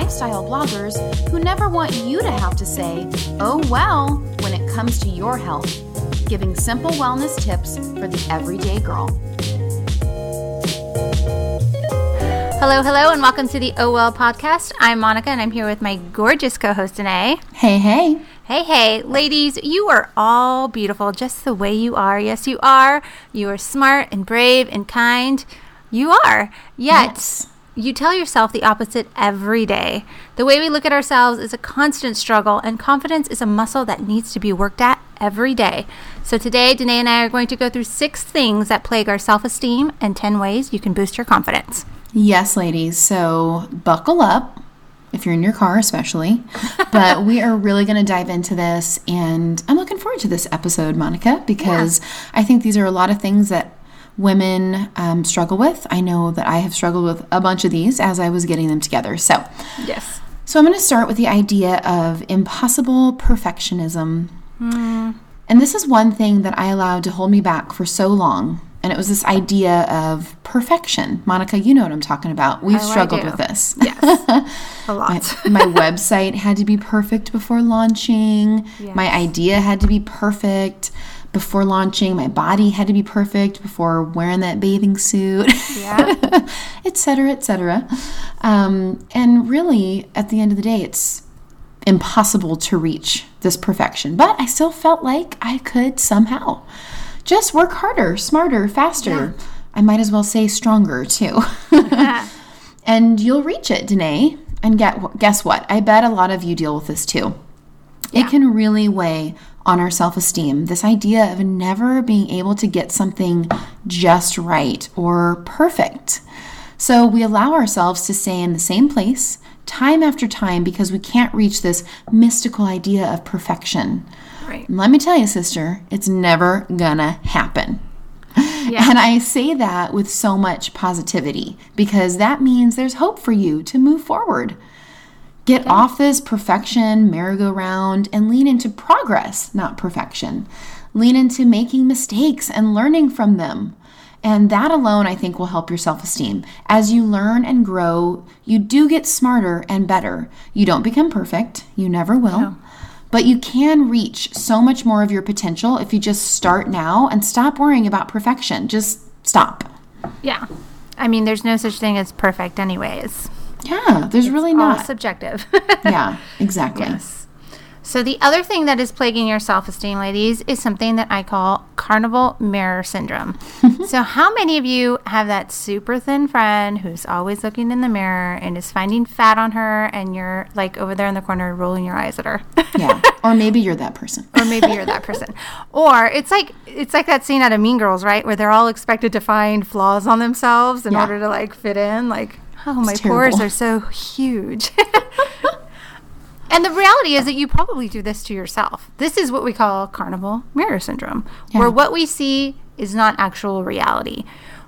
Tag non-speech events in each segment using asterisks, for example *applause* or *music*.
lifestyle bloggers who never want you to have to say, oh well, when it comes to your health, giving simple wellness tips for the everyday girl. Hello, hello, and welcome to the Oh Well podcast. I'm Monica, and I'm here with my gorgeous co host, Danae. Hey, hey. Hey, hey, ladies, you are all beautiful just the way you are. Yes, you are. You are smart and brave and kind. You are. Yet, Yes. You tell yourself the opposite every day. The way we look at ourselves is a constant struggle, and confidence is a muscle that needs to be worked at every day. So, today, Danae and I are going to go through six things that plague our self esteem and 10 ways you can boost your confidence. Yes, ladies. So buckle up if you're in your car, especially. *laughs* but we are really going to dive into this. And I'm looking forward to this episode, Monica, because I think these are a lot of things that women um, struggle with. I know that I have struggled with a bunch of these as I was getting them together. So, Yes. so I'm going to start with the idea of impossible perfectionism. And this is one thing that I allowed to hold me back for so long. And it was this idea of perfection. Monica, you know what I'm talking about. We've Oh, struggled with this. Yes. *laughs* A lot. My website had to be perfect before launching. *laughs* My idea had to be perfect before launching. My body had to be perfect before wearing that bathing suit. Yeah. *laughs* et cetera, et cetera. Um, and really, at the end of the day, it's impossible to reach this perfection. But I still felt like I could somehow just work harder, smarter, faster. I might as well say stronger too. *laughs* and you'll reach it, Danae. And get, guess what? I bet a lot of you deal with this too. It can really weigh on our self esteem. This idea of never being able to get something just right or perfect. So we allow ourselves to stay in the same place time after time because we can't reach this mystical idea of perfection. Right. Let me tell you, sister, it's never gonna happen. Yeah. And I say that with so much positivity because that means there's hope for you to move forward. Get off this perfection merry-go-round and lean into progress, not perfection. Lean into making mistakes and learning from them. And that alone, I think, will help your self esteem. As you learn and grow, you do get smarter and better. You don't become perfect, you never will. But you can reach so much more of your potential if you just start now and stop worrying about perfection. Just stop. Yeah. I mean, there's no such thing as perfect, anyways. Yeah, there's really All not. subjective. *laughs* yeah, exactly. yes. So, the other thing that is plaguing your self esteem, ladies, is something that I call carnival mirror syndrome. *laughs* so, how many of you have that super thin friend who's always looking in the mirror and is finding fat on her, and you're like over there in the corner rolling your eyes at her? Yeah. *laughs* Or maybe you're that person. or maybe you're that person. Or it's like it's like that scene out of Mean Girls, right, where they're all expected to find flaws on themselves in Yeah. order to like fit in. Like, oh, my It's pores are so huge. *laughs* and the reality is that you probably do this to yourself. This is what we call carnival mirror syndrome, where what we see is not actual reality.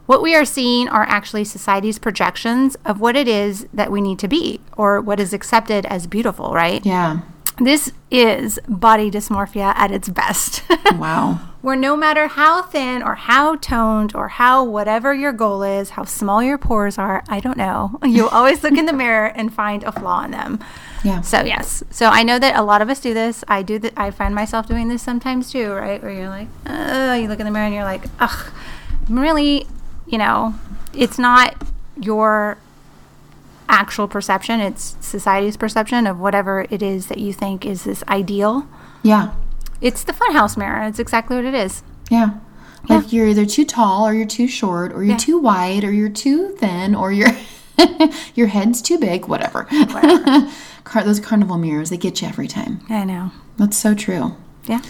What we are seeing are actually society's projections of what it is that we need to be or what is accepted as beautiful, right? Yeah. This is body dysmorphia at its best. *laughs* Wow. Where no matter how thin or how toned or how whatever your goal is, how small your pores are, I don't know, *laughs* you'll always look in the mirror and find a flaw in them. Yeah. So yes, so I know that a lot of us do this. I do that. I find myself doing this sometimes too, right? Where you're like, uh, you look in the mirror and you're like, ugh, I'm really, you know, it's not your actual perception. It's society's perception of whatever it is that you think is this ideal. Yeah. It's the funhouse mirror. It's exactly what it is. Yeah. Like you're either too tall or you're too short or you're Yeah. too wide or you're too thin or your *laughs* your head's too big, whatever. *laughs* Car- those carnival mirrors, they get you every time. I know. That's so true. Yeah.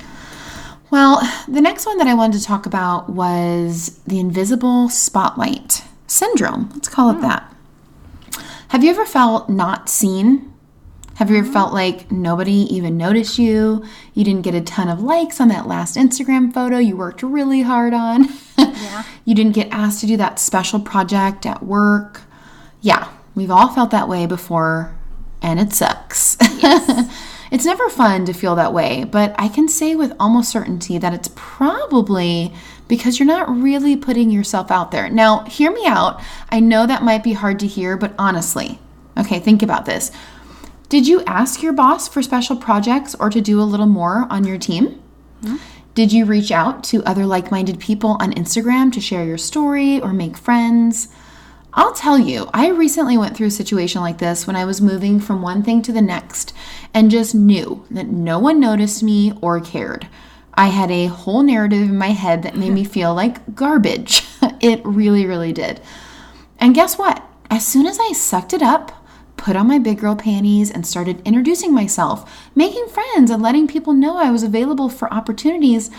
Well, the next one that I wanted to talk about was the invisible spotlight syndrome. Let's call it hmm. that. Have you ever felt not seen? Have you ever felt like nobody even noticed you? You didn't get a ton of likes on that last Instagram photo you worked really hard on. *laughs* Yeah. you didn't get asked to do that special project at work. Yeah, we've all felt that way before, and it sucks. Yes. *laughs* it's never fun to feel that way, but I can say with almost certainty that it's probably because you're not really putting yourself out there. Now, hear me out. I know that might be hard to hear, but honestly, okay, think about this. Did you ask your boss for special projects or to do a little more on your team? Hmm? Did you reach out to other like minded people on Instagram to share your story or make friends? I'll tell you, I recently went through a situation like this when I was moving from one thing to the next and just knew that no one noticed me or cared. I had a whole narrative in my head that made me *laughs* feel like garbage. *laughs* it really, really did. And guess what? As soon as I sucked it up, put on my big girl panties, and started introducing myself, making friends, and letting people know I was available for opportunities,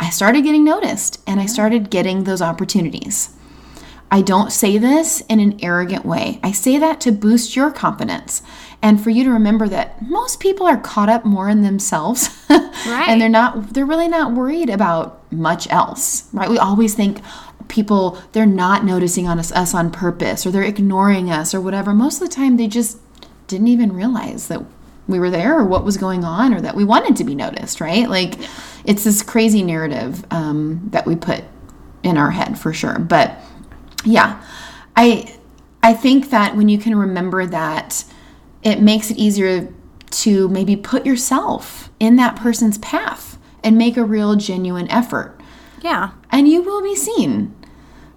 I started getting noticed and I started getting those opportunities. I don't say this in an arrogant way. I say that to boost your confidence and for you to remember that most people are caught up more in themselves. *laughs* Right. and they're not they're really not worried about much else. Right? We always think people they're not noticing on us, us on purpose or they're ignoring us or whatever. Most of the time they just didn't even realize that we were there or what was going on or that we wanted to be noticed, right? Like it's this crazy narrative um, that we put in our head for sure. But yeah, I I think that when you can remember that, it makes it easier to maybe put yourself in that person's path and make a real genuine effort. Yeah. And you will be seen.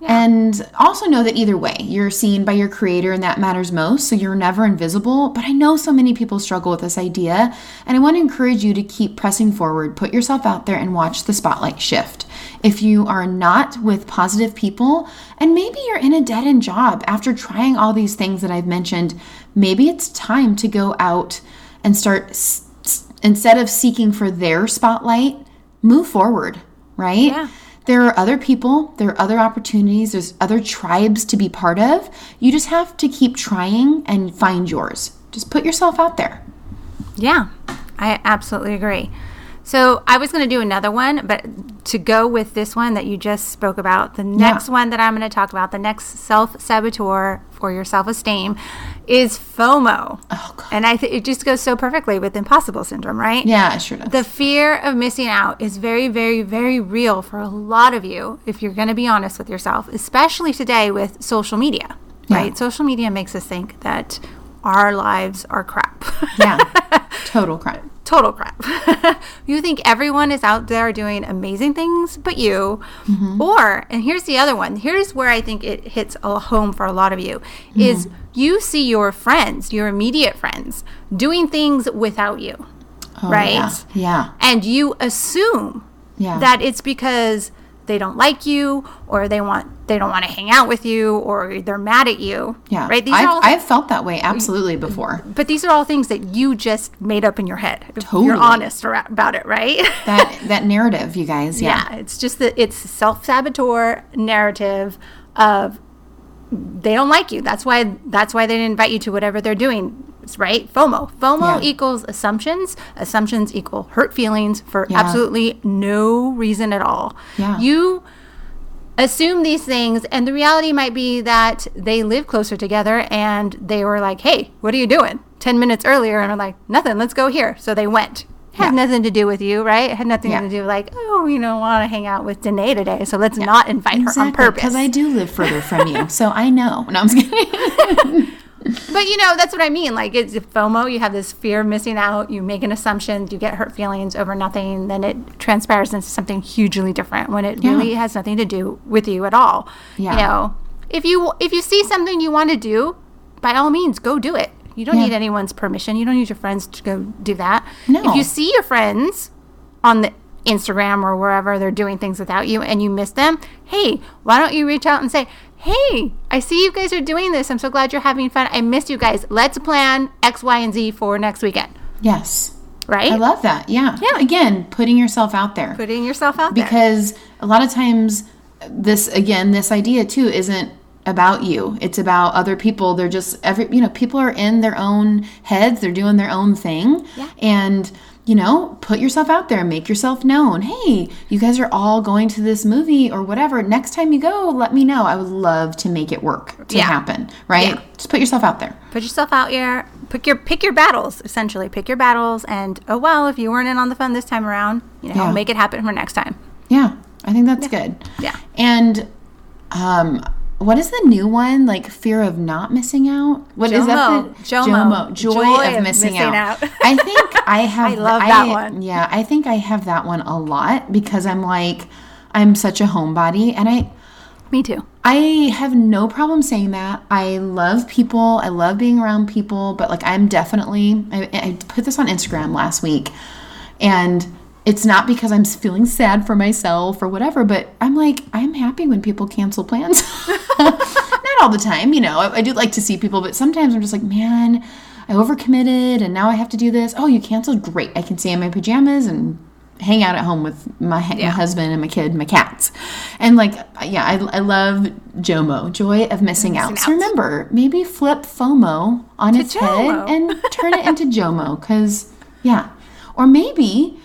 And also know that either way, you're seen by your creator, and that matters most. So you're never invisible. But I know so many people struggle with this idea. And I want to encourage you to keep pressing forward, put yourself out there, and watch the spotlight shift. If you are not with positive people, and maybe you're in a dead end job after trying all these things that I've mentioned, maybe it's time to go out and start, s- s- instead of seeking for their spotlight, move forward, right? Yeah. There are other people, there are other opportunities, there's other tribes to be part of. You just have to keep trying and find yours. Just put yourself out there. Yeah, I absolutely agree. So I was going to do another one, but to go with this one that you just spoke about, the next one that I'm going to talk about, the next self saboteur for your self esteem, is FOMO. Oh, God. And I think it just goes so perfectly with impossible syndrome, right? Yeah, it sure does. The fear of missing out is very, very, very real for a lot of you if you're going to be honest with yourself, especially today with social media, Yeah. right? Social media makes us think that our lives are crap. yeah, *laughs* total crime. Total crap. *laughs* you think everyone is out there doing amazing things but you. Mm-hmm. Or, and here's the other one. Here's where I think it hits a home for a lot of you mm-hmm. is you see your friends, your immediate friends, doing things without you. Oh, right? Yeah. yeah. and you assume Yeah. that it's because they don't like you or they want they don't want to hang out with you or they're mad at you Yeah. right these I've, are all I've felt that way absolutely before. but these are all things that you just made up in your head Totally. you're honest about it right *laughs* That that narrative, you guys. Yeah. yeah it's just that it's self-saboteur narrative of they don't like you that's why that's why they didn't invite you to whatever they're doing right fomo fomo Yeah. equals assumptions assumptions equal hurt feelings for Yeah. absolutely no reason at all Yeah. you assume these things and the reality might be that they live closer together and they were like hey what are you doing 10 minutes earlier and are like nothing let's go here so they went had Yeah. nothing to do with you right it had nothing Yeah. to do like oh you know want to hang out with Danae today so let's not invite her on purpose Because I do live further from you. So I know. No, I'm just kidding. *laughs* But you know, that's what I mean. Like it's FOMO, you have this fear of missing out, you make an assumption, you get hurt feelings over nothing, then it transpires into something hugely different when it Yeah. really has nothing to do with you at all. Yeah. You know, if you if you see something you want to do, by all means go do it. You don't Yeah. need anyone's permission. You don't need your friends to go do that. No. If you see your friends on the Instagram or wherever they're doing things without you and you miss them, hey, why don't you reach out and say, hey, I see you guys are doing this. I'm so glad you're having fun. I missed you guys. Let's plan X, Y, and Z for next weekend. yes. Right? I love that. Yeah. Yeah. Again, putting yourself out there. Putting yourself out there. because a lot of times this again this idea too isn't about you it's about other people they're just every you know people are in their own heads they're doing their own thing Yeah. and you know put yourself out there make yourself known hey you guys are all going to this movie or whatever next time you go let me know i would love to make it work to Yeah. happen right Yeah. just put yourself out there Put yourself out there. Pick your pick your battles. Essentially, pick your battles. And oh well, if you weren't in on the fun this time around, you know, Yeah. make it happen for next time. yeah I think that's good. Yeah. And um, what is the new one? Like fear of not missing out. What is that? The, JOMO. Joy, of, missing, out. I think I *laughs* have. I love that one. Yeah, I think I have that one a lot because I'm like, I'm such a homebody, and I. Me too. I have no problem saying that. I love people. I love being around people, but like I'm definitely I, I put this on Instagram last week and it's not because I'm feeling sad for myself or whatever, but I'm like I'm happy when people cancel plans. *laughs* not all the time, you know. I, I do like to see people, but sometimes I'm just like, man, I overcommitted and now I have to do this. Oh, you canceled? Great. I can stay in my pajamas and hang out at home with my, my husband and my kid and my cats. And like, yeah, I, I love JOMO, joy of missing, out. So remember, maybe flip FOMO on its JOMO. head and turn it into *laughs* JOMO because, yeah. Or maybe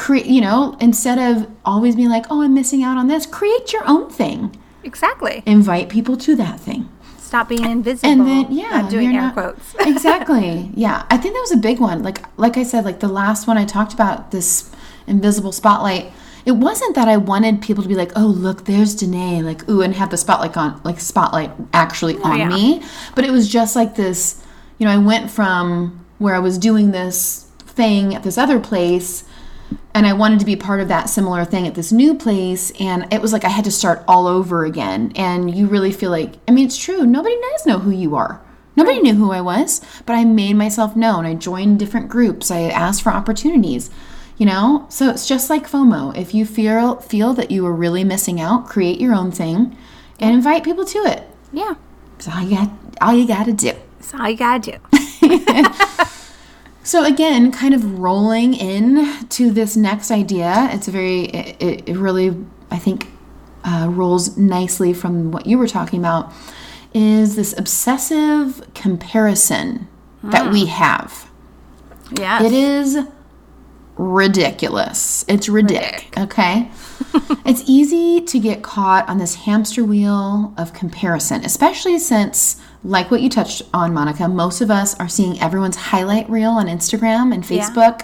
create, you know, instead of always being like, oh, I'm missing out on this, create your own thing. Exactly. Invite people to that thing. Stop being invisible. And then yeah, I'm doing air not- quotes. *laughs* exactly. Yeah, I think that was a big one. Like like I said, like the last one I talked about this invisible spotlight. It wasn't that I wanted people to be like, "Oh, look, there's Danae," like, "Ooh," and have the spotlight on, like spotlight actually oh, on yeah. me. But it was just like this. You know, I went from where I was doing this thing at this other place and I wanted to be part of that similar thing at this new place. And it was like I had to start all over again. And you really feel like I mean it's true. Nobody does know who you are. Nobody knew who I was but I made myself known. I joined different groups. I asked for opportunities you know? So it's just like FOMO. If you feel feel that you are really missing out create your own thing and invite people to it. Yeah. that's all you got all you got to do. That's all you gotta do. *laughs* *laughs* So again, kind of rolling in to this next idea, it's a very, it, it really, I think, uh, rolls nicely from what you were talking about, is this obsessive comparison that we have. Yes. It is ridiculous. It's ridic. Okay. *laughs* it's easy to get caught on this hamster wheel of comparison, especially since, like what you touched on, Monica, most of us are seeing everyone's highlight reel on Instagram and Yeah. Facebook.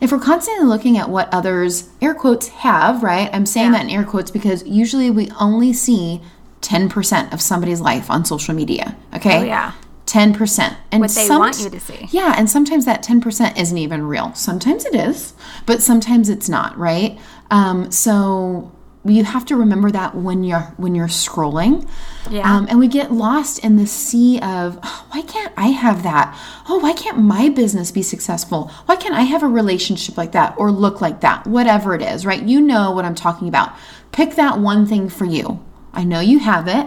If we're constantly looking at what others, air quotes, have, right? I'm saying Yeah. that in air quotes because usually we only see 10% of somebody's life on social media. Okay. Oh, yeah. 10%. And What they some- want you to see. yeah, and sometimes that 10% isn't even real. Sometimes it is, but sometimes it's not, right? Um, so you have to remember that when you're when you're scrolling. Yeah. Um, and we get lost in the sea of "Oh, why can't I have that? Oh, why can't my business be successful? Why can't I have a relationship like that or look like that? Whatever it is, right? You know what I'm talking about. Pick that one thing for you. I know you have it.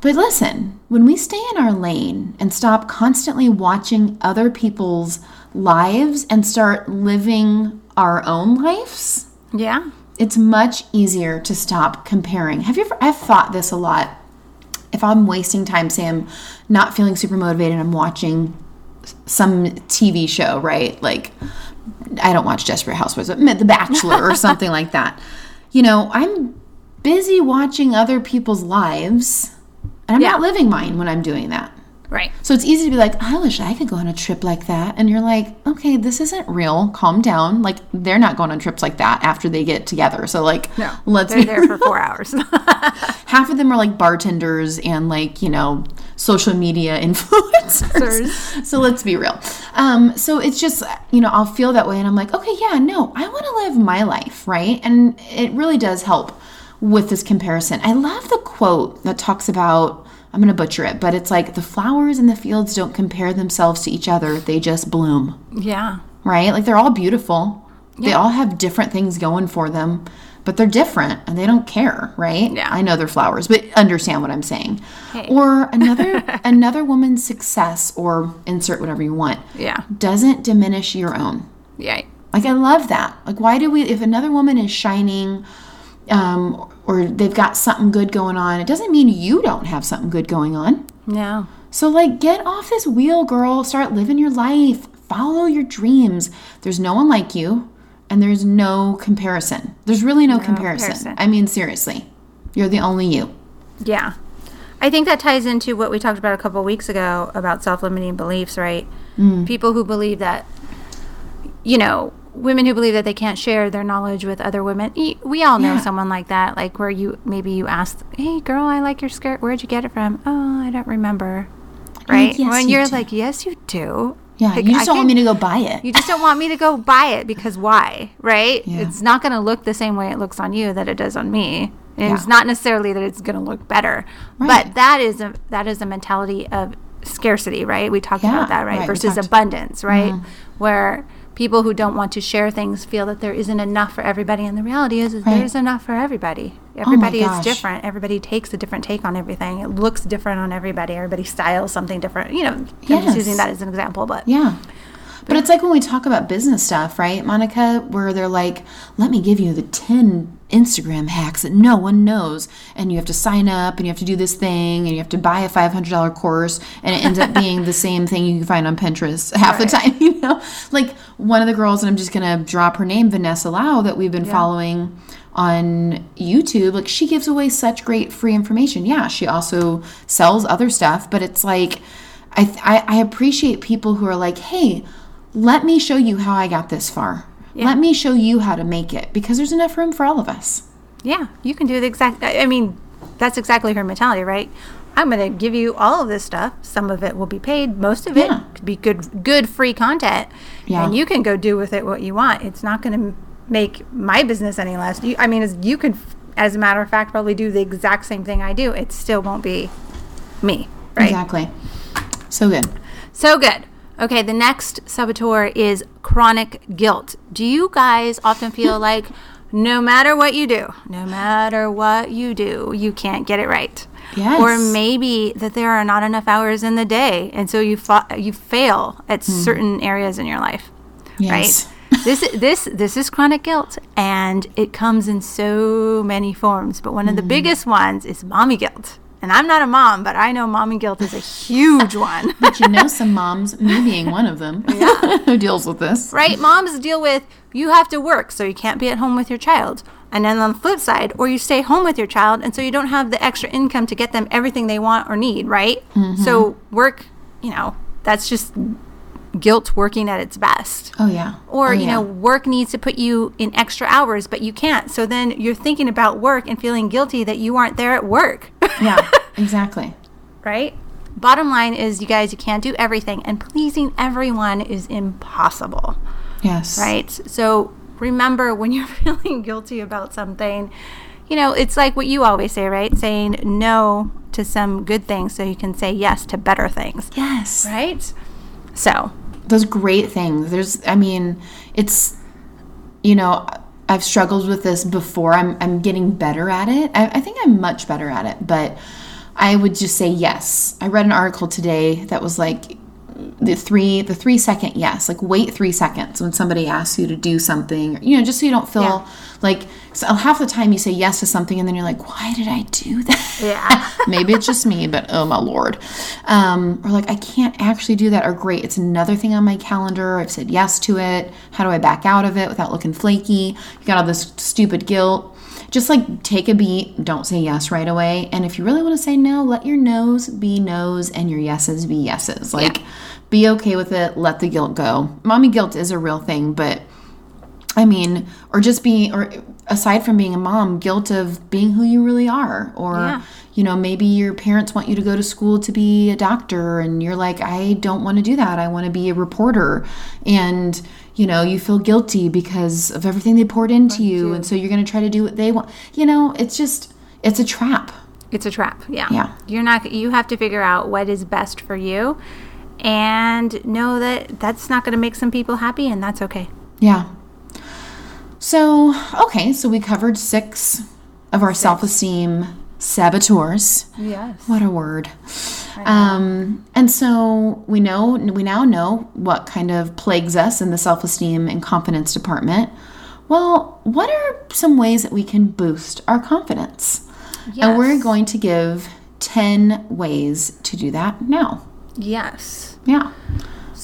But listen, when we stay in our lane and stop constantly watching other people's lives and start living our own lives, Yeah. It's much easier to stop comparing. Have you ever, I've thought this a lot. If I'm wasting time, say I'm not feeling super motivated, I'm watching some TV show, right? Like, I don't watch Desperate Housewives, but The Bachelor or *laughs* something like that. You know, I'm busy watching other people's lives, and I'm Yeah. not living mine when I'm doing that. Right. So it's easy to be like, I wish I could go on a trip like that. And you're like, okay, this isn't real. Calm down. Like, they're not going on trips like that after they get together. So, like, No. let's They're be there for four hours. *laughs* half of them are like bartenders and like you know social media *laughs* influencers so let's be real um, so it's just you know i'll feel that way and i'm like okay yeah no i want to live my life right and it really does help with this comparison i love the quote that talks about i'm going to butcher it but it's like the flowers in the fields don't compare themselves to each other they just bloom yeah. right? Like they're all beautiful. They all have different things going for them, but they're different and they don't care, right? Yeah. I know they're flowers, but understand what I'm saying. Hey. Or another *laughs* another woman's success or insert whatever you want Yeah. doesn't diminish your own. Yeah. Like I love that. Like why do we if another woman is shining um or they've got something good going on, it doesn't mean you don't have something good going on. No. So, like, get off this wheel, girl. Start living your life. Follow your dreams. There's no one like you, and there's no comparison. There's really no, comparison. comparison. I mean, seriously, you're the only you. Yeah. I think that ties into what we talked about a couple of weeks ago about self limiting beliefs, right? Mm. People who believe that, you know, women who believe that they can't share their knowledge with other women. We all know Yeah. someone like that, like where you maybe you ask, "Hey, girl, I like your skirt. Where'd you get it from?" Oh, I don't remember. Right? yes, when you you're like, "Yes, you do." Yeah, Like, you just I don't want me to go buy it. You just don't want me to go buy it because why? Right? Yeah. It's not going to look the same way it looks on you that it does on me. And It's not necessarily that it's going to look better, Right. but that is a that is a mentality of scarcity, right? We talked Yeah, about that, right? right, Versus abundance, right? Mhm. Where people who don't want to share things feel that there isn't enough for everybody, and the reality is, is Right. there's enough for everybody. Oh everybody is different. Everybody takes a different take on everything. It looks different on everybody. Everybody styles something different. You know, I'm just using that as an example, but Yeah. But it's like when we talk about business stuff, right, Monica, where they're like, let me give you the 10 Instagram hacks that no one knows. And you have to sign up and you have to do this thing and you have to buy a $500 course. And it ends up *laughs* being the same thing you can find on Pinterest *laughs* half the time, *laughs* you know? Like one of the girls, and I'm just going to drop her name, Vanessa Lau, that we've been following on YouTube, like she gives away such great free information. Yeah, she also sells other stuff, but it's like, I, I, I appreciate people who are like, hey, let me show you how I got this far. Yeah. Let me show you how to make it because there's enough room for all of us. Yeah, you can do the exact. I I mean, that's exactly her mentality, right? I'm going to give you all of this stuff. Some of it will be paid. Most of it Yeah. could be good, good free content, Yeah. and you can go do with it what you want. It's not going to make my business any less. You, I mean, as you could, as a matter of fact, probably do the exact same thing I do. It still won't be me, right? Exactly. So good. So good. Okay, the next saboteur is chronic guilt. Do you guys often feel *laughs* like no matter what you do, no matter what you do, you can't get it right? Yes. Or maybe that there are not enough hours in the day, and so you fa- you fail at certain areas in your life. Yes. right? *laughs* this this this is chronic guilt, and it comes in so many forms. But one of the Hmm. biggest ones is mommy guilt. And I'm not a mom, but I know mommy guilt is a huge one. *laughs* But you know some moms, me being one of them, *laughs* who deals with this. right? Moms deal with you have to work, so you can't be at home with your child. And then on the flip side, or you stay home with your child, and so you don't have the extra income to get them everything they want or need, right? Mm-hmm. So work, you know, that's just guilt working at its best. Oh, yeah. Or, Oh, you yeah. know, work needs to put you in extra hours, but you can't. So then you're thinking about work and feeling guilty that you aren't there at work. Yeah, exactly. right? Bottom line is, you guys, you can't do everything, and pleasing everyone is impossible Yes. right? So remember when you're *laughs* feeling guilty about something, you know, it's like what you always say, right? Saying no to some good things so you can say yes to better things, Yes. right? So, those great things. There's, I mean, it's, you know, I've struggled with this before. I'm, I'm getting better at it. I, I think I'm much better at it, but I would just say yes. I read an article today that was like the three, the three second yes. Like wait three seconds when somebody asks you to do something, you know, just so you don't feel Yeah. like so half the time you say yes to something and then you're like, why did I do that? Yeah. *laughs* Maybe it's just me, but oh my lord. Um, or like, I can't actually do that. Or great, it's another thing on my calendar. I've said yes to it. How do I back out of it without looking flaky? You got all this stupid guilt. Just like take a beat, don't say yes right away. And if you really want to say no, let your no's be no's and your yeses be yeses. Like, be okay with it. Let the guilt go. Mommy guilt is a real thing, but I mean, or just being, or aside from being a mom, guilt of being who you really are. Or, Yeah. you know, maybe your parents want you to go to school to be a doctor and you're like, I don't want to do that. I want to be a reporter. And, you know, you feel guilty because of everything they poured into you. And so you're going to try to do what they want. You know, it's just, it's a trap. it's a trap. Yeah. Yeah. You're not, you have to figure out what is best for you and know that that's not going to make some people happy and that's okay. Yeah. So, okay, so we covered six of our self esteem saboteurs. Yes. What a word. Um, and so we know we now know what kind of plagues us in the self-esteem and confidence department. Well, what are some ways that we can boost our confidence? Yes. And we're going to give 10 ways to do that now. Yes. Yeah.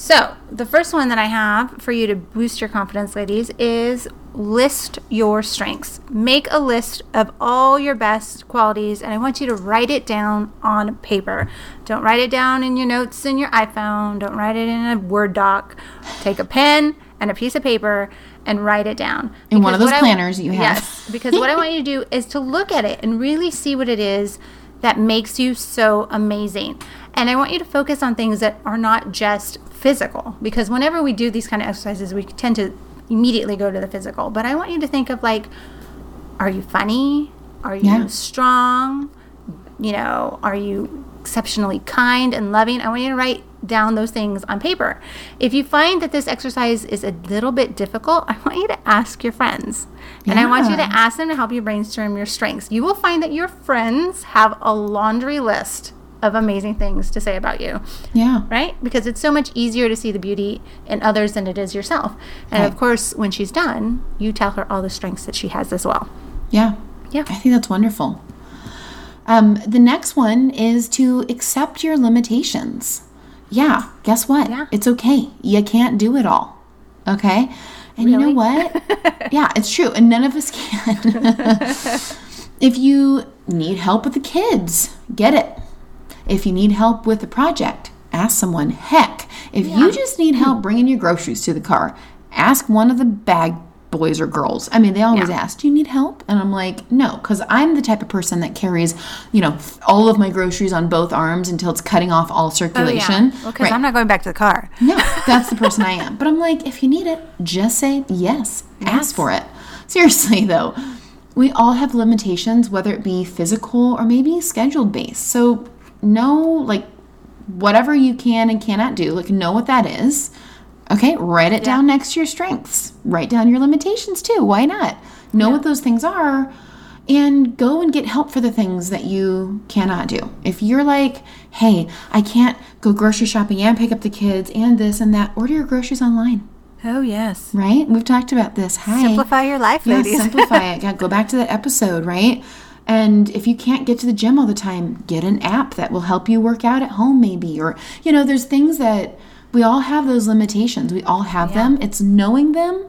So, the first one that I have for you to boost your confidence, ladies, is list your strengths. Make a list of all your best qualities, and I want you to write it down on paper. Don't write it down in your notes in your iPhone, don't write it in a Word doc. Take a pen and a piece of paper and write it down. In one of those I- planners you have. Yes, because what I want you to do is to look at it and really see what it is that makes you so amazing. And I want you to focus on things that are not just physical because whenever we do these kind of exercises, we tend to immediately go to the physical. But I want you to think of like, are you funny? Are you Yeah. strong? You know, are you exceptionally kind and loving? I want you to write down those things on paper. If you find that this exercise is a little bit difficult, I want you to ask your friends. And I want you to ask them to help you brainstorm your strengths. You will find that your friends have a laundry list of amazing things to say about you Yeah. right? Because it's so much easier to see the beauty in others than it is yourself. And of course, when she's done, you tell her all the strengths that she has as well. Yeah. Yeah. I think that's wonderful. Um, the next one is to accept your limitations. Yeah, guess what? Yeah. It's okay. You can't do it all. Okay? And you know what? *laughs* yeah, it's true. And none of us can. *laughs* if you need help with the kids, get it. If you need help with the project, ask someone. Heck, if you just need help bringing your groceries to the car, ask one of the bag boys or girls. I mean, they always Yeah. ask, "Do you need help?" And I'm like, "No," cuz I'm the type of person that carries, you know, all of my groceries on both arms until it's cutting off all oh, circulation. Well, because Right. I'm not going back to the car. No, that's the person I am. *laughs* But I'm like, if you need it, just say yes. Ask for it. Seriously, though, we all have limitations, whether it be physical or maybe scheduled based. So, know, like, whatever you can and cannot do, like, know what that is. Okay, write it down next to your strengths. Write down your limitations too. Why not? Know what those things are and go and get help for the things that you cannot do. If you're like, hey, I can't go grocery shopping and pick up the kids and this and that, order your groceries online, Oh, yes. right? We've talked about this. Hi. Simplify your life, Yeah, ladies. *laughs* simplify it. Yeah, go back to that episode, right? And if you can't get to the gym all the time, get an app that will help you work out at home, maybe. Or, you know, there's things that we all have those limitations. We all have them. It's knowing them,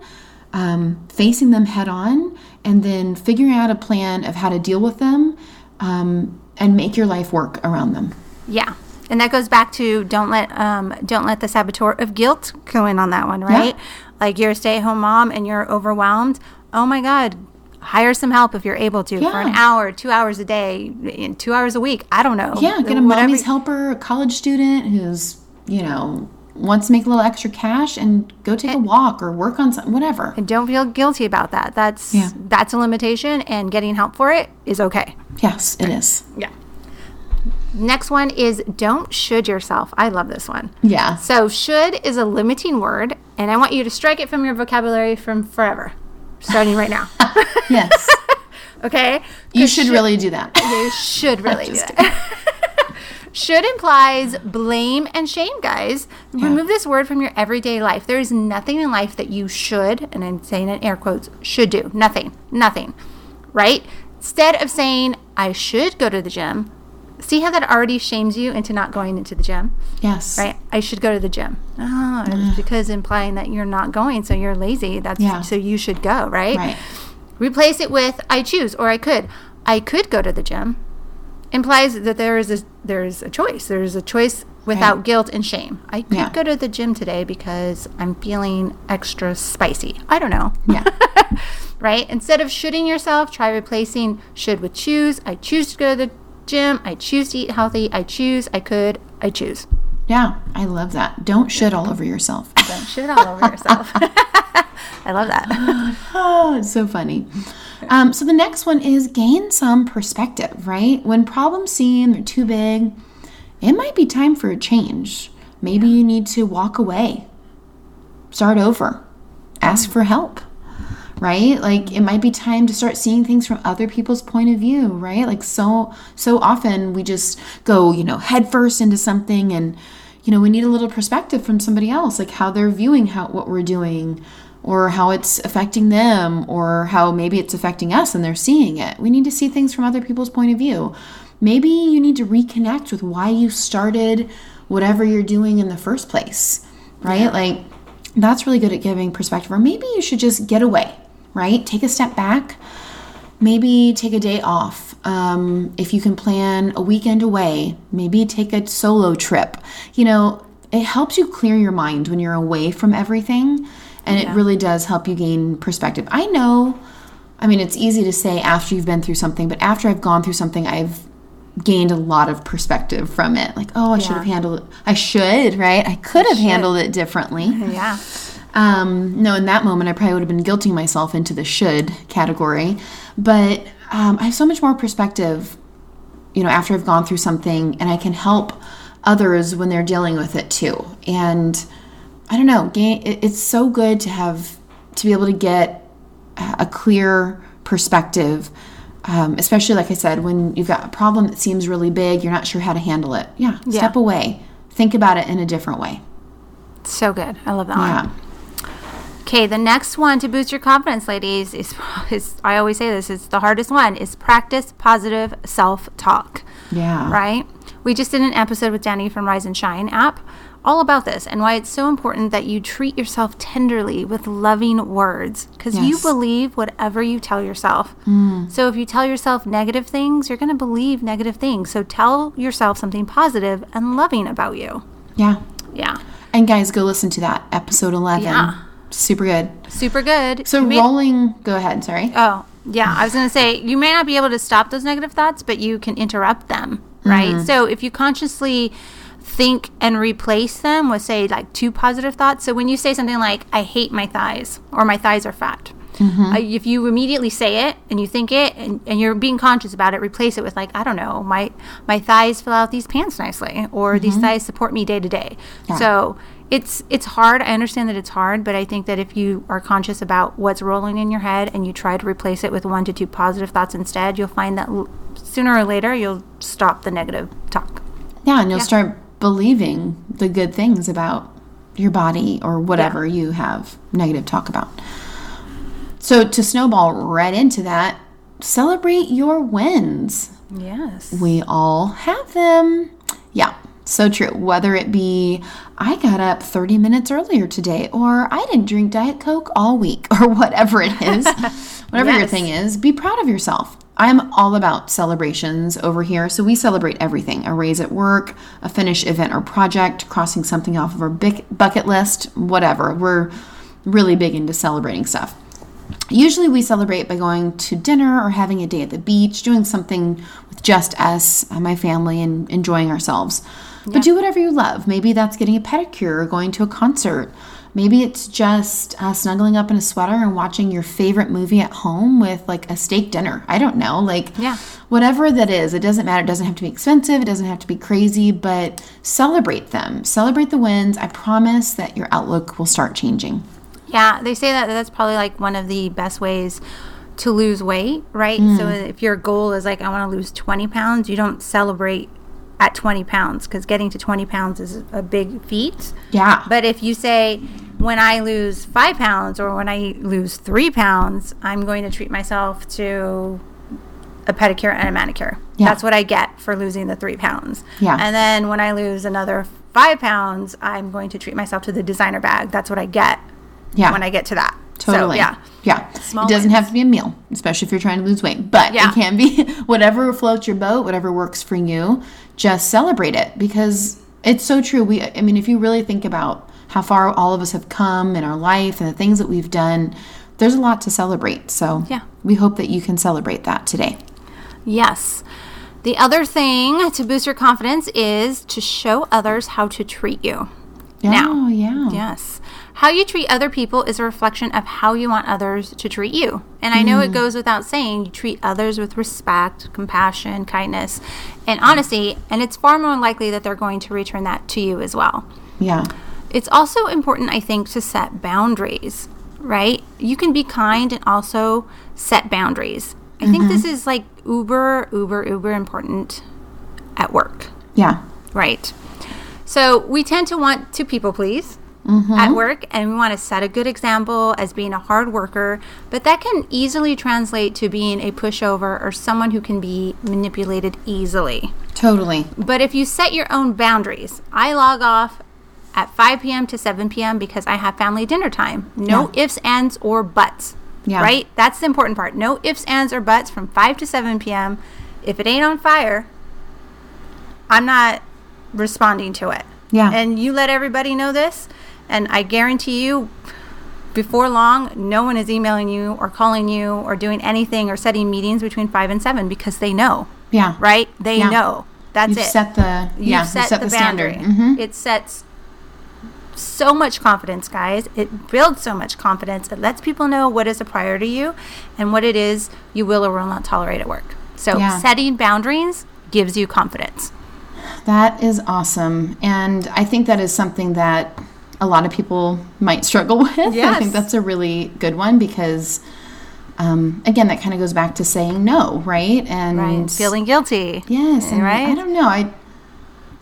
um, facing them head on, and then figuring out a plan of how to deal with them um, and make your life work around them. Yeah. And that goes back to don't let um, don't let the saboteur of guilt go in on that one, right? Like you're a stay at home mom and you're overwhelmed. Oh my God, hire some help if you're able to for an hour, two hours a day, in two hours a week. I don't know. Yeah, get a Whatever- mommy's helper, a college student who's, you know, wants to make a little extra cash and go take a walk or work on something, whatever. And don't feel guilty about that. That's Yeah. that's a limitation, and getting help for it is okay. Yes, it is. Yeah. Next one is don't should yourself. I love this one. Yeah. So should is a limiting word, and I want you to strike it from your vocabulary from forever, starting right now. *laughs* Yes. *laughs* Okay? You should really do that. *laughs* You should really do that. should implies blame and shame, guys. Remove this word from your everyday life. There is nothing in life that you should, and I'm saying in air quotes, should do. Nothing. Nothing. Right? Instead of saying, I should go to the gym, see how that already shames you into not going into the gym? Yes. Right? I should go to the gym. Oh, it's because implying that you're not going, so you're lazy. That's Yeah. so you should go, right? Right. Replace it with I choose or I could. I could go to the gym implies that there is a there is a choice. There is a choice without Right. guilt and shame. I could Yeah. go to the gym today because I'm feeling extra spicy. I don't know. Yeah. *laughs* right? Instead of shoulding yourself, try replacing should with choose. I choose to go to the gym. I choose to eat healthy. I choose. I could. I choose. Yeah. I love that. Don't shit all over yourself. *laughs* Don't shit all over yourself. *laughs* I love that. *laughs* Oh, it's so funny. Um, so the next one is gain some perspective, right? When problems seem they're too big, it might be time for a change. Maybe you need to walk away, start over, ask for help, right? Like it might be time to start seeing things from other people's point of view, right? Like so so often we just go, you know, headfirst into something and you know, we need a little perspective from somebody else, like how they're viewing how what we're doing or how it's affecting them or how maybe it's affecting us and they're seeing it. We need to see things from other people's point of view. Maybe you need to reconnect with why you started whatever you're doing in the first place, right? Like that's really good at giving perspective. Or maybe you should just get away, right? Take a step back. Maybe take a day off. Um, if you can plan a weekend away, maybe take a solo trip. You know, it helps you clear your mind when you're away from everything. And Yeah. it really does help you gain perspective. I know, I mean, it's easy to say after you've been through something, but after I've gone through something, I've gained a lot of perspective from it. Like, oh, I should have handled it. I should, right? I could have handled it differently. *laughs* Yeah. Um, no, in that moment, I probably would have been guilting myself into the should category. But um, I have so much more perspective, you know, after I've gone through something, and I can help others when they're dealing with it too. And I don't know, it's so good to have to be able to get a clear perspective. Um, especially like I said, when you've got a problem that seems really big, you're not sure how to handle it. Yeah, Yeah. step away, think about it in a different way. So good. I love that Yeah. one. Okay, the next one to boost your confidence, ladies, is, *laughs* is I always say this, it's the hardest one, is practice positive self talk. Yeah. Right? We just did an episode with Danny from Rise and Shine app all about this and why it's so important that you treat yourself tenderly with loving words because you believe whatever you tell yourself. Mm. So if you tell yourself negative things, you're going to believe negative things. So tell yourself something positive and loving about you. Yeah. Yeah. And guys, go listen to that episode 11. Yeah. Super good. Super good. So You may- rolling, go ahead, sorry. Oh, yeah. I was going to say, you may not be able to stop those negative thoughts, but you can interrupt them, right? Mm-hmm. So if you consciously think and replace them with, say, like two positive thoughts. So when you say something like, I hate my thighs or my thighs are fat, Mm-hmm. uh, if you immediately say it and you think it and, and you're being conscious about it, replace it with, like, I don't know, my, my thighs fill out these pants nicely or these thighs support me day to day. Mm-hmm. So it's it's hard. I understand that it's hard, but I think that if you are conscious about what's rolling in your head and you try to replace it with one to two positive thoughts instead, you'll find that l- sooner or later you'll stop the negative talk. Yeah, and you'll start believing the good things about your body or whatever you have negative talk about. So to snowball right into that, celebrate your wins. Yes. We all have them. Yeah, so true. Whether it be, I got up 30 minutes earlier today, or I didn't drink Diet Coke all week, *laughs* or whatever it is, *laughs* whatever your thing is, be proud of yourself. I'm all about celebrations over here. So we celebrate everything a raise at work, a finished event or project, crossing something off of our big bucket list, whatever. We're really big into celebrating stuff. Usually we celebrate by going to dinner or having a day at the beach, doing something with just us, my family, and enjoying ourselves. But do whatever you love. Maybe that's getting a pedicure or going to a concert. Maybe it's just uh, snuggling up in a sweater and watching your favorite movie at home with like a steak dinner. I don't know. Like, Yeah. whatever that is, it doesn't matter. It doesn't have to be expensive, it doesn't have to be crazy, but celebrate them. Celebrate the wins. I promise that your outlook will start changing. Yeah, they say that that's probably like one of the best ways to lose weight, right? So if your goal is like I want to lose 20 pounds, you don't celebrate at 20 pounds because getting to 20 pounds is a big feat. Yeah. But if you say when I lose five pounds or when I lose three pounds, I'm going to treat myself to a pedicure and a manicure. Yeah. That's what I get for losing the three pounds. Yeah. And then when I lose another five pounds, I'm going to treat myself to the designer bag. That's what I get yeah. when I get to that. Totally. So, yeah. Yeah. Small it doesn't wins. have to be a meal, especially if you're trying to lose weight, but Yeah. it can be *laughs* whatever floats your boat, whatever works for you. Just celebrate it because it's so true. We, I mean, if you really think about how far all of us have come in our life and the things that we've done, there's a lot to celebrate. So Yeah. we hope that you can celebrate that today. Yes. The other thing to boost your confidence is to show others how to treat you. Oh, now. Oh, yeah. Yes. How you treat other people is a reflection of how you want others to treat you. And I know it hmm. goes without saying you treat others with respect, compassion, kindness, and honesty, and it's far more likely that they're going to return that to you as well. Yeah. It's also important, I think, to set boundaries, right? You can be kind and also set boundaries. I think this mm-hmm. is like uber, uber, uber important at work, Yeah. right? So we tend to want to people please Mm-hmm. at work and we want to set a good example as being a hard worker, but that can easily translate to being a pushover or someone who can be manipulated easily. Totally. But if you set your own boundaries, I log off at 5 p.m. to 7 p.m. because I have family dinner time. No ifs, ands, or buts. Yeah. Right? That's the important part. No ifs, ands, or buts from 5 to 7 p.m. If it ain't on fire, I'm not responding to it. Yeah. And you let everybody know this, and I guarantee you, before long, no one is emailing you or calling you or doing anything or setting meetings between five and seven because they know, Yeah. right? They Yeah. know. That's You've it. set the You've yeah, set, set the, the, standard. boundary. Mhm. It sets so much confidence, guys. It builds so much confidence. It lets people know what is a priority to you and what it is you will or will not tolerate at work. So Yeah. setting boundaries gives you confidence. That is awesome. And I think that is something that a lot of people might struggle *laughs* with. I think that's a really good one because, um, again, that kind of goes back to saying no, right? And Right. Feeling guilty. yes, and right? I don't know. I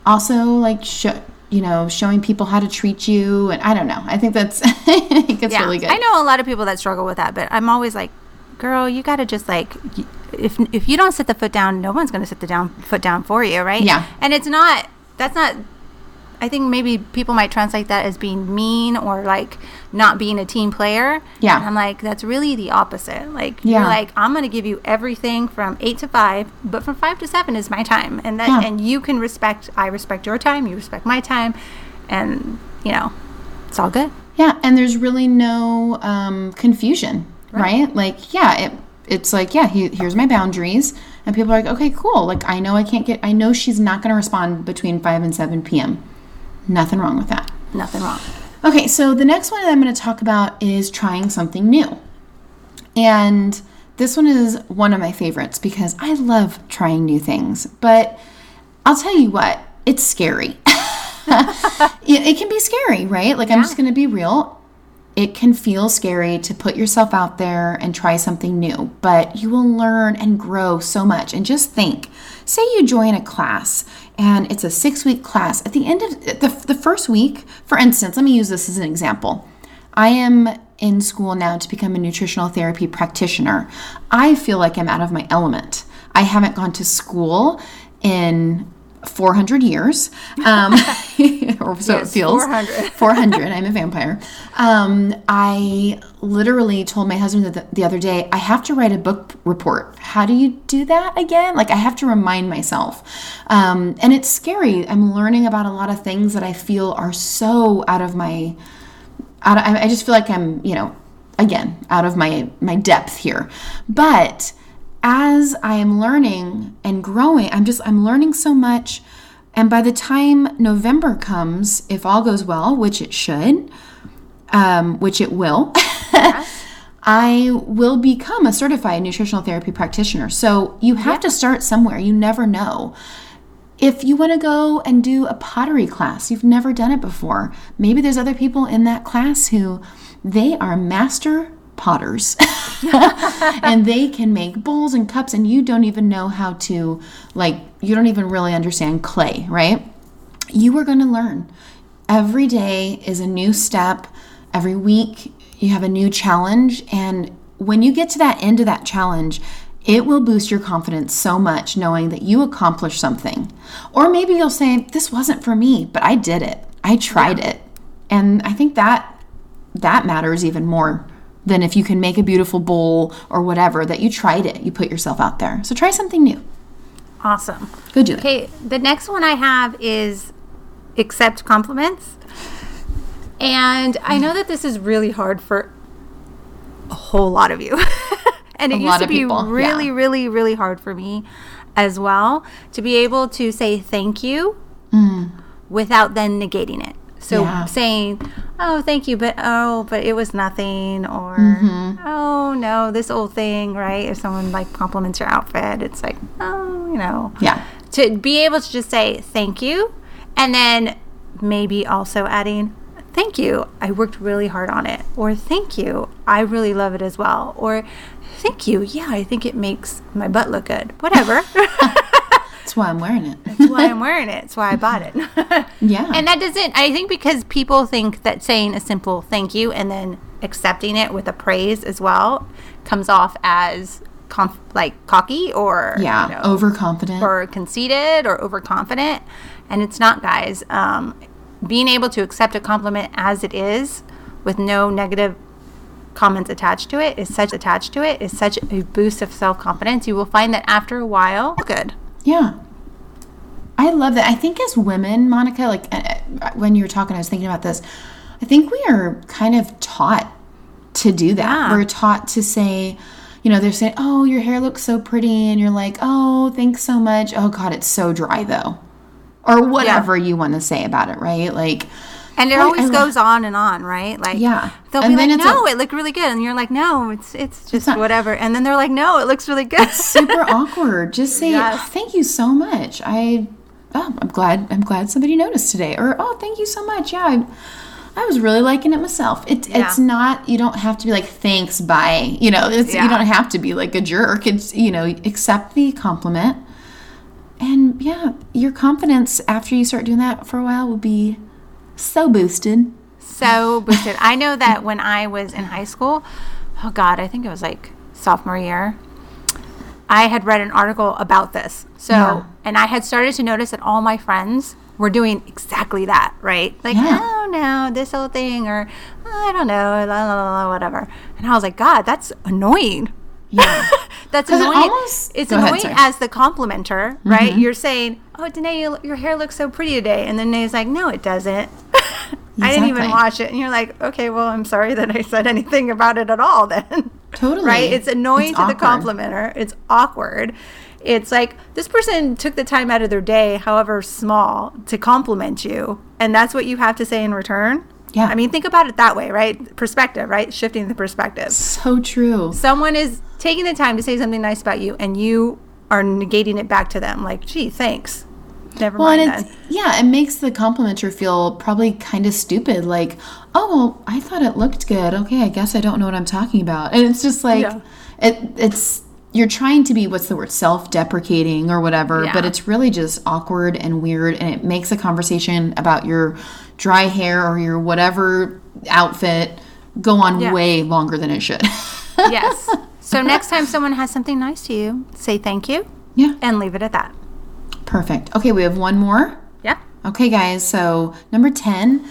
also like show, you know showing people how to treat you, and I don't know. I think that's *laughs* I think it's really good. I know a lot of people that struggle with that, but I'm always like, girl, you got to just like, y- if if you don't sit the foot down, no one's going to sit the down foot down for you, right? Yeah. And it's not. That's not. I think maybe people might translate that as being mean or like not being a team player. Yeah. And I'm like, that's really the opposite. Like, Yeah. you're like, I'm going to give you everything from eight to five, but from five to seven is my time, and that Yeah. and you can respect. I respect your time. You respect my time, and you know, it's all good. Yeah, and there's really no um, confusion, right. Like, yeah, it, it's like, yeah, he, here's my boundaries, and people are like, okay, cool. Like, I know I can't get, I know she's not going to respond between five and seven p.m. Nothing wrong with that. Nothing wrong. Okay, so the next one that I'm going to talk about is trying something new, and this one is one of my favorites because I love trying new things, but I'll tell you what, it's scary. *laughs* it, it can be scary, right? Like, I'm just going to be real. It can feel scary to put yourself out there and try something new, but you will learn and grow so much. And just think say you join a class and it's a six week class. At the end of the, the first week, for instance, let me use this as an example. I am in school now to become a nutritional therapy practitioner. I feel like I'm out of my element. I haven't gone to school in 400 years, um, *laughs* or so it feels. 400. *laughs* 400. I'm a vampire. Um, I literally told my husband the, the other day, I have to write a book report. How do you do that again? Like, I have to remind myself. Um, and it's scary. I'm learning about a lot of things that I feel are so out of my out of, I I just feel like I'm, you know, again, out of my my depth here. But as I am learning and growing, I'm just I'm learning so much and by the time November comes, if all goes well, which it should, um, which it will, *laughs* I will become a certified nutritional therapy practitioner. So you have to start somewhere. You never know. If you want to go and do a pottery class, you've never done it before. Maybe there's other people in that class who they are master potters *laughs* and they can make bowls and cups and you don't even know how to like you don't even really understand clay, right? You are going to learn. Every day is a new step. Every week you have a new challenge and when you get to that end of that challenge, it will boost your confidence so much knowing that you accomplished something. Or maybe you'll say, This wasn't for me, but I did it. I tried it. And I think that that matters even more than if you can make a beautiful bowl or whatever, that you tried it. You put yourself out there. So try something new. Awesome. Good it. Okay, the next one I have is accept compliments. And I know that this is really hard for a whole lot of you. *laughs* and it A used to be people, really, yeah. really, really hard for me as well to be able to say thank you mm. without then negating it. So Yeah. saying, "Oh, thank you," but oh, but it was nothing, or Mm-hmm. "Oh no, this old thing," right? If someone like compliments your outfit, it's like, "Oh, you know." Yeah. to be able to just say thank you and then maybe also adding thank you i worked really hard on it or thank you i really love it as well or thank you yeah i think it makes my butt look good whatever *laughs* *laughs* That's why I'm wearing it. that's why i'm wearing it that's why i bought it *laughs* Yeah. and that doesn't i think because people think that saying a simple thank you and then accepting it with a praise as well comes off as conf- like cocky or yeah. you know, Overconfident. or conceited or overconfident and it's not guys um, being able to accept a compliment as it is with no negative comments attached to it is such attached to it is such a boost of self-confidence you will find that after a while good Yeah. I love that. I think as women, Monica, like uh, uh, when you were talking, I was thinking about this. I think we are kind of taught to do that. Yeah. We're taught to say, you know, they're saying, "Oh, your hair looks so pretty," and you're like, "Oh, thanks so much." Oh God, it's so dry though, or whatever you want to say about it, right? Like, And it always goes on and on, right? Like, Yeah. they'll And be like, it's a- "No, it looked really good," and you're like, "No, it's it's just not- whatever." And then they're like, "No, it looks really good." super *laughs* awkward. Just say, oh, Yes. "Oh, "Thank you so much." I, oh, I'm glad. I'm glad somebody noticed today. Or, "Oh, thank you so much." Yeah, I, I was really liking it myself. It, Yeah. It's not. You don't have to be like, "Thanks, bye." You know, it's, Yeah. you don't have to be like a jerk. It's you know, accept the compliment, and yeah, your confidence after you start doing that for a while will be so boosted. so boosted. I know that when I was in high school, oh God, I think it was like sophomore year, I had read an article about this. So, Yeah. and I had started to notice that all my friends were doing exactly that, right? Like, Yeah. oh no, this whole thing, or "Oh, I don't know, la, la, la, la, whatever. And I was like, God, that's annoying. Yeah. *laughs* That's it annoying. almost- it's ahead, annoying. Mm-hmm. as the complimenter, right? You're saying, "Oh, Danae, you, your hair looks so pretty today," and then Danae's like, "No, it doesn't. *laughs* I didn't even Exactly. watch it." And you're like, "Okay, well, I'm sorry that I said *laughs* anything about it at all." Then, Totally. right? It's annoying It's to the complimenter. It's awkward. It's like this person took the time out of their day, however small, to compliment you, and that's what you have to say in return. Yeah. I mean, think about it that way, right? Perspective, right? Shifting the perspective So true. someone is taking the time to say something nice about you and you are negating it back to them like gee thanks never Well, mind and it's, yeah, it makes the complimenter feel probably kind of stupid. Like, oh, well, I thought it looked good. Okay, I guess I don't know what I'm talking about. And it's just like, Yeah. it, it's you're trying to be what's the word self-deprecating or whatever, but it's really just awkward and weird, and it makes a conversation about your dry hair or your whatever outfit go on Yeah. way longer than it should. *laughs* yes so next time someone has something nice to you say thank you yeah, and leave it at that perfect. Okay, we have one more. yeah Okay, guys, so number 10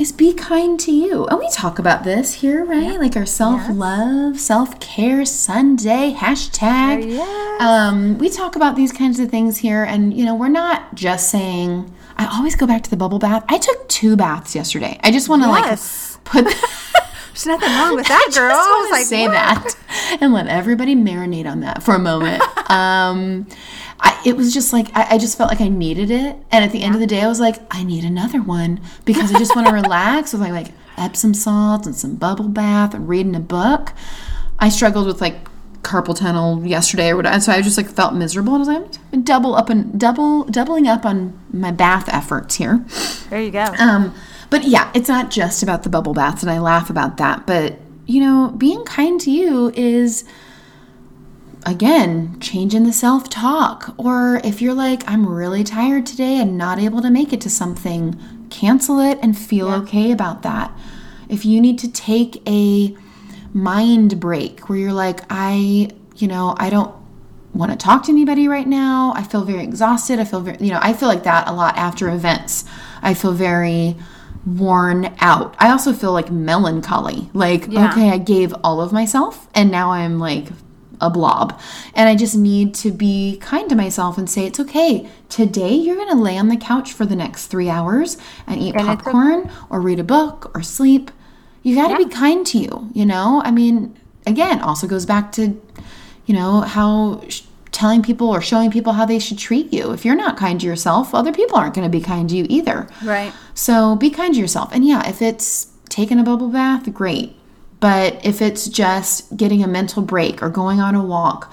is be kind to you. And we talk about this here, right? Like our self love, self care Sunday hashtag. Yes. Um, we talk about these kinds of things here, and you know, we're not just saying, I always go back to the bubble bath. I took two baths yesterday. I just want to Yes. like put. *laughs* *laughs* there's nothing wrong with that I girl just I want was to like say "What?" that and let everybody marinate on that for a moment. *laughs* um, I, it was just like I, I just felt like I needed it, and at the end of the day, I was like, I need another one because I just want to *laughs* relax with like like Epsom salts and some bubble bath and reading a book. I struggled with like carpal tunnel yesterday or whatever, and so I just like felt miserable, and I was like, I'm double up and double doubling up on my bath efforts here. there you go Um, but yeah, it's not just about the bubble baths, and I laugh about that. But you know, being kind to you is again changing the self talk. Or if you're like, I'm really tired today and not able to make it to something, cancel it and feel okay about that. If you need to take a mind break where you're like, I, you know, I don't want to talk to anybody right now. I feel very exhausted. I feel very, you know, I feel like that a lot after events. I feel very worn out. I also feel like melancholy. Like, Yeah. okay, I gave all of myself and now I'm like a blob. And I just need to be kind to myself and say, it's okay. Today you're going to lay on the couch for the next three hours and eat And popcorn or read a book or sleep. You got to be kind to you, you know? I mean, again, also goes back to, you know, how sh- telling people or showing people how they should treat you. If you're not kind to yourself, other people aren't going to be kind to you either. right So be kind to yourself. And yeah, if it's taking a bubble bath, great. But if it's just getting a mental break or going on a walk,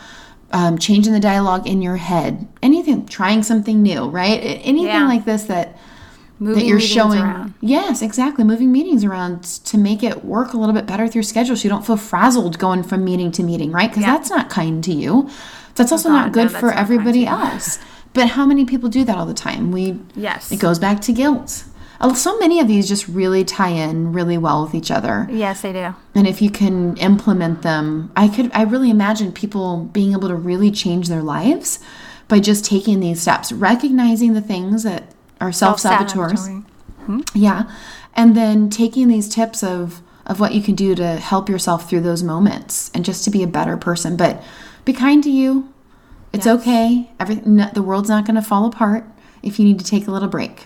um, changing the dialogue in your head, anything, trying something new, right? Anything Yeah. like this that moving that you're showing around. yes exactly moving meetings around to make it work a little bit better with your schedule so you don't feel frazzled going from meeting to meeting right because Yeah. that's not kind to you that's also God, not good that's for everybody else but how many people do that all the time we Yes. it goes back to guilt so many of these just really tie in really well with each other yes they do and if you can implement them i could i really imagine people being able to really change their lives by just taking these steps recognizing the things that are self-saboteurs Self-saboteuring. Hmm? yeah. And then taking these tips of of what you can do to help yourself through those moments and just to be a better person. But be kind to you. It's Yes. okay. Everything the world's not going to fall apart if you need to take a little break.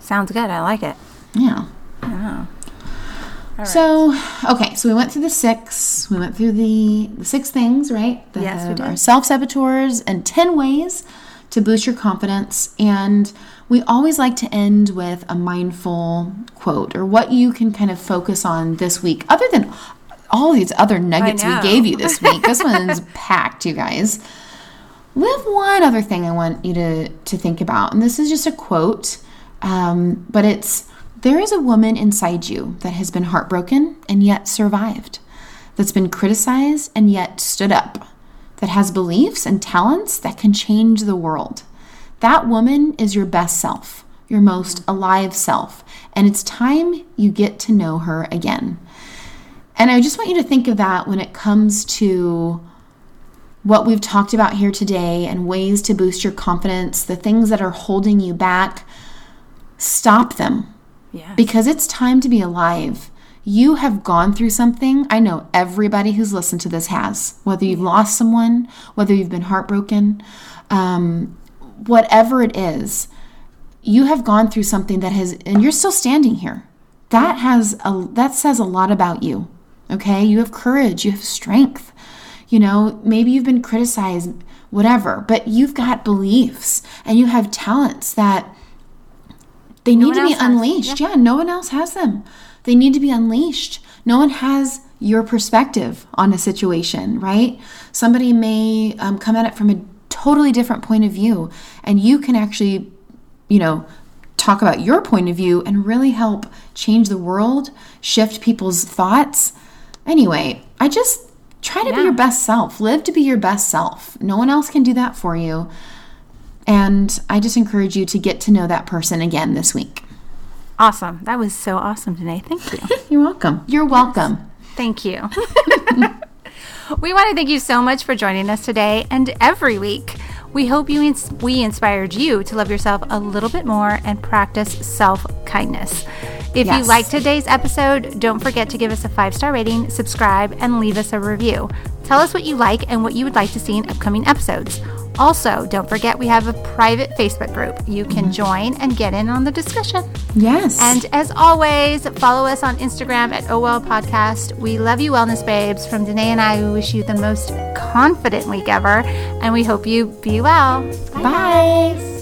Sounds good i like it Yeah. all So, okay, so we went through the six. We went through the, the six things, right? The, Yes, we did. Our self saboteurs and 10 ways to boost your confidence. And we always like to end with a mindful quote or what you can kind of focus on this week, other than all these other nuggets we gave you this week. this *laughs* one's packed, you guys. We have one other thing I want you to, to think about, and this is just a quote, um, but it's there is a woman inside you that has been heartbroken and yet survived, that's been criticized and yet stood up, that has beliefs and talents that can change the world. That woman is your best self, your most alive self, and it's time you get to know her again. And I just want you to think of that when it comes to what we've talked about here today and ways to boost your confidence, the things that are holding you back. Stop them Yeah. because it's time to be alive. You have gone through something. I know everybody who's listened to this has. Whether you've lost someone, whether you've been heartbroken, um, whatever it is, you have gone through something that has, and you're still standing here. That has a that says a lot about you. Okay, you have courage, you have strength. You know, maybe you've been criticized, whatever, but you've got beliefs and you have talents that they need to be unleashed. Yeah. no one else has them. They need to be unleashed. No one has your perspective on a situation, right? Somebody may um, come at it from a totally different point of view, and you can actually, you know, talk about your point of view and really help change the world, shift people's thoughts. Anyway, I just try to be your best self, live to be your best self. No one else can do that for you. And I just encourage you to get to know that person again this week. Awesome. That was so awesome today. Thank you. *laughs* You're welcome. You're welcome. Thank you. *laughs* *laughs* we want to thank you so much for joining us today and every week. We hope you ins- we inspired you to love yourself a little bit more and practice self kindness. If you Yes. liked today's episode, don't forget to give us a five star rating, subscribe, and leave us a review. Tell us what you like and what you would like to see in upcoming episodes. Also, don't forget we have a private Facebook group. You can mm-hmm. join and get in on the discussion. Yes. And as always, follow us on Instagram at OWell Podcast. We love you, Wellness Babes. From Danae and I, we wish you the most confident week ever, and we hope you be well. bye.